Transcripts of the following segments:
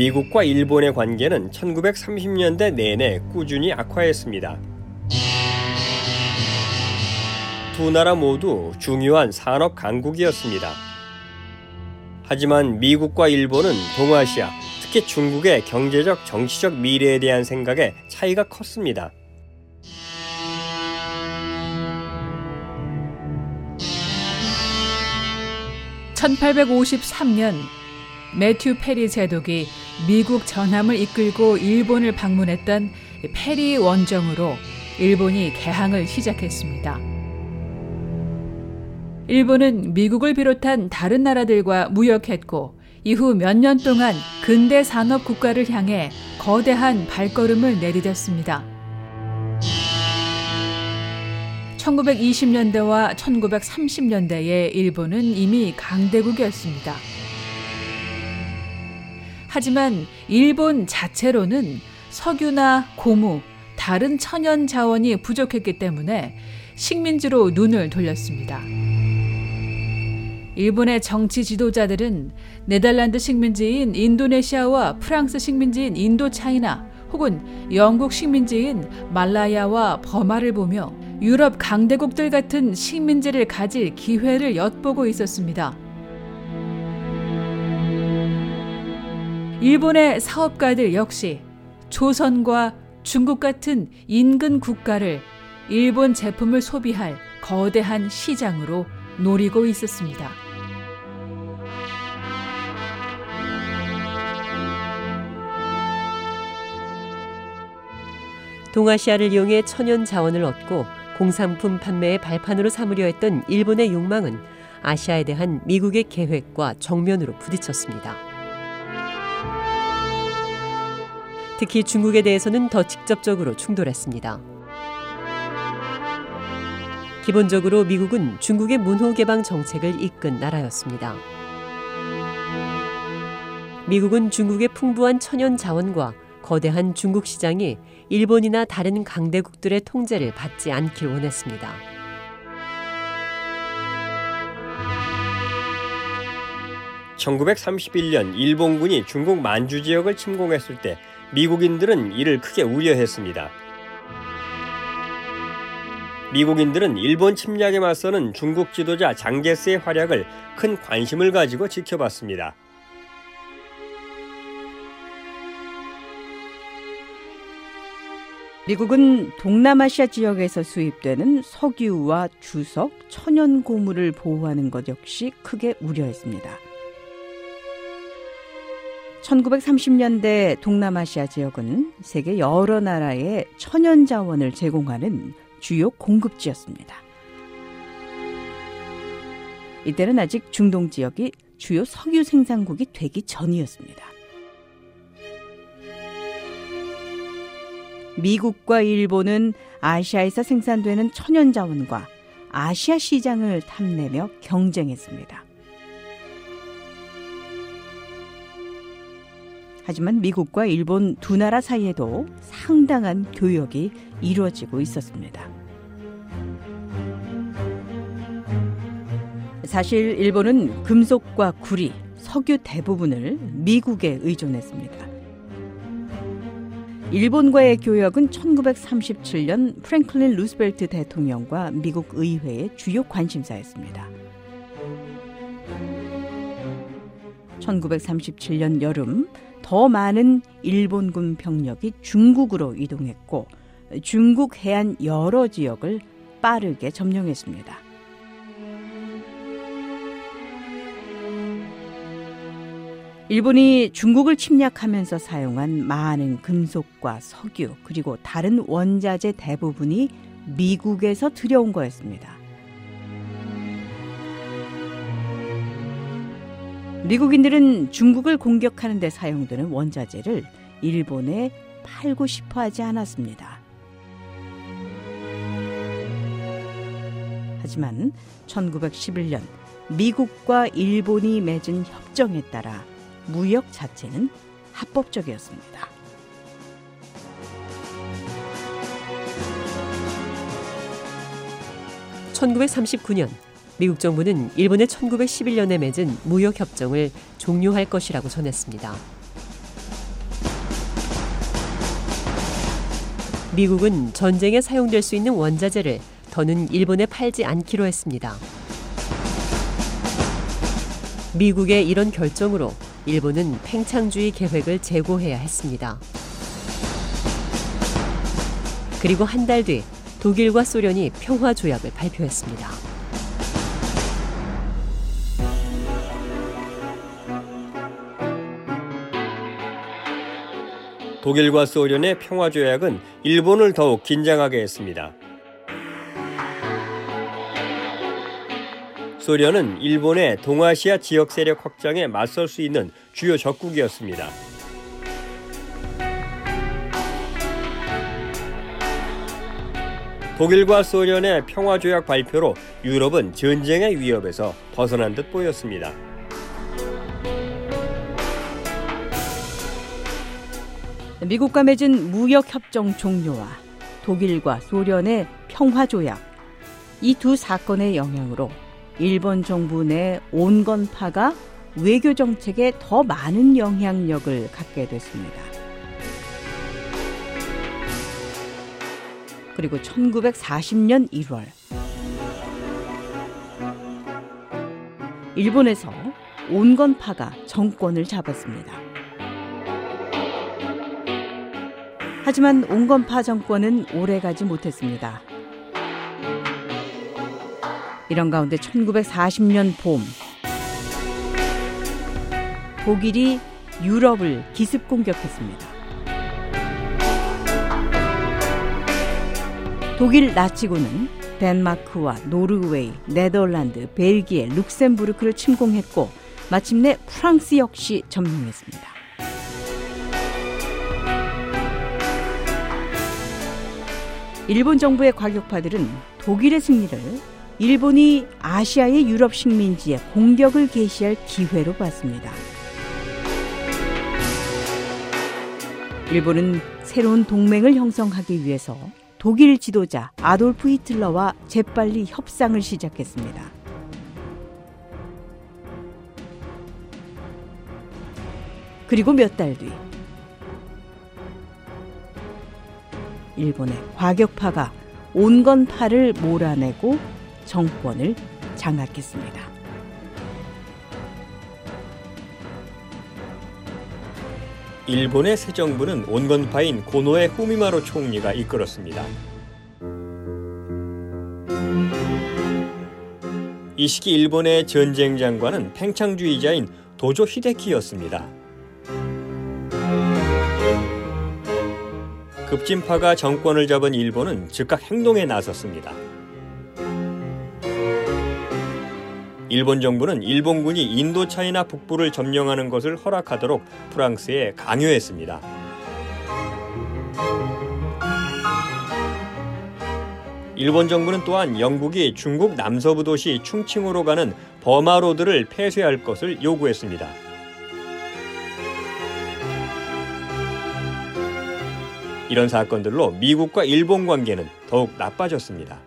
미국과 일본의 관계는 1930년대 내내 꾸준히 악화했습니다. 두 나라 모두 중요한 산업 강국이었습니다. 하지만 미국과 일본은 동아시아, 특히 중국의 경제적, 정치적 미래에 대한 생각에 차이가 컸습니다. (1853년) 매튜 페리 제독이 미국 전함을 이끌고 일본을 방문했던 페리 원정으로 일본이 개항을 시작했습니다. 일본은 미국을 비롯한 다른 나라들과 무역했고 이후 몇 년 동안 근대 산업 국가를 향해 거대한 발걸음을 내디뎠습니다. 1920년대와 1930년대에 일본은 이미 강대국이었습니다. 하지만 일본 자체로는 석유나 고무, 다른 천연 자원이 부족했기 때문에 식민지로 눈을 돌렸습니다. 일본의 정치 지도자들은 네덜란드 식민지인 인도네시아와 프랑스 식민지인 인도차이나 혹은 영국 식민지인 말라야와 버마를 보며 유럽 강대국들 같은 식민지를 가질 기회를 엿보고 있었습니다. 일본의 사업가들 역시 조선과 중국 같은 인근 국가를 일본 제품을 소비할 거대한 시장으로 노리고 있었습니다. 동아시아를 이용해 천연 자원을 얻고 공산품 판매의 발판으로 삼으려 했던 일본의 욕망은 아시아에 대한 미국의 계획과 정면으로 부딪혔습니다. 특히 중국에 대해서는 더 직접적으로 충돌했습니다. 기본적으로 미국은 중국의 문호 개방 정책을 이끈 나라였습니다. 미국은 중국의 풍부한 천연 자원과 거대한 중국 시장이 일본이나 다른 강대국들의 통제를 받지 않길 원했습니다. (1931년) 일본군이 중국 만주 지역을 침공했을 때 미국인들은 이를 크게 우려했습니다. 미국인들은 일본 침략에 맞서는 중국 지도자 장제스의 활약을 큰 관심을 가지고 지켜봤습니다. 미국은 동남아시아 지역에서 수입되는 석유와 주석, 천연 고물을 보호하는 것 역시 크게 우려했습니다. 1930년대 동남아시아 지역은 세계 여러 나라에 천연 자원을 제공하는 주요 공급지였습니다. 이때는 아직 중동 지역이 주요 석유 생산국이 되기 전이었습니다. 미국과 일본은 아시아에서 생산되는 천연 자원과 아시아 시장을 탐내며 경쟁했습니다. 하지만 미국과 일본 두 나라 사이에도 상당한 교역이 이루어지고 있었습니다. 사실 일본은 금속과 구리, 석유 대부분을 미국에 의존했습니다. 일본과의 교역은 1937년 프랭클린 루스벨트 대통령과 미국 의회의 주요 관심사였습니다. 1937년 여름 더 많은 일본군 병력이 중국으로 이동했고 중국 해안 여러 지역을 빠르게 점령했습니다. 일본이 중국을 침략하면서 사용한 많은 금속과 석유 그리고 다른 원자재 대부분이 미국에서 들여온 거였습니다. 미국인들은 중국을 공격하는 데 사용되는 원자재를 일본에 팔고 싶어 하지 않았습니다. 하지만 1911년 미국과 일본이 맺은 협정에 따라 무역 자체는 합법적이었습니다. (1939년) 미국 정부는 일본의 1911년에 맺은 무역 협정을 종료할 것이라고 전했습니다. 미국은 전쟁에 사용될 수 있는 원자재를 더는 일본에 팔지 않기로 했습니다. 미국의 이런 결정으로 일본은 팽창주의 계획을 재고해야 했습니다. 그리고 한 달 뒤 독일과 소련이 평화 조약을 발표했습니다. 독일과 소련의 평화 조약은 일본을 더욱 긴장하게 했습니다. 소련은 일본의 동아시아 지역 세력 확장에 맞설 수 있는 주요 적국이었습니다. 독일과 소련의 평화조약 발표로 유럽은 전쟁의 위협에서 벗어난 듯 보였습니다. 미국과 맺은 무역협정 종료와 독일과 소련의 평화조약 이 두 사건의 영향으로 일본 정부 내 온건파가 외교 정책에 더 많은 영향력을 갖게 됐습니다. 그리고 1940년 1월 일본에서 온건파가 정권을 잡았습니다. 하지만 온건파 정권은 오래가지 못했습니다. 이런 가운데 1940년 봄 독일이 유럽을 기습 공격했습니다. 독일 나치군은 덴마크와 노르웨이, 네덜란드, 벨기에, 룩셈부르크를 침공했고 마침내 프랑스 역시 점령했습니다. 일본 정부의 과격파들은 독일의 승리를 일본이 아시아의 유럽 식민지에 공격을 개시할 기회로 봤습니다. 일본은 새로운 동맹을 형성하기 위해서 독일 지도자 아돌프 히틀러와 재빨리 협상을 시작했습니다. 그리고 몇 달 뒤, 일본의 과격파가 온건파를 몰아내고 정권을 장악했습니다. 일본의 새 정부는 온건파인 고노의 후미마로 총리가 이끌었습니다. 이 시기 일본의 전쟁 장관은 팽창주의자인 도조 히데키였습니다. 급진파가 정권을 잡은 일본은 즉각 행동에 나섰습니다. 일본 정부는 일본군이 인도 차이나 북부를 점령하는 것을 허락하도록 프랑스에 강요했습니다. 일본 정부는 또한 영국이 중국 남서부 도시 충칭으로 가는 버마로드를 폐쇄할 것을 요구했습니다. 이런 사건들로 미국과 일본 관계는 더욱 나빠졌습니다.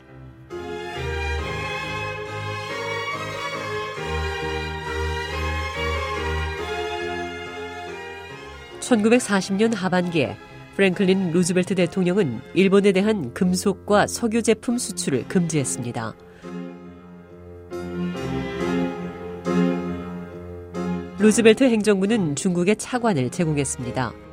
1940년 하반기에 프랭클린 루즈벨트 대통령은 일본에 대한 금속과 석유 제품 수출을 금지했습니다. 루즈벨트 행정부는 중국에 차관을 제공했습니다.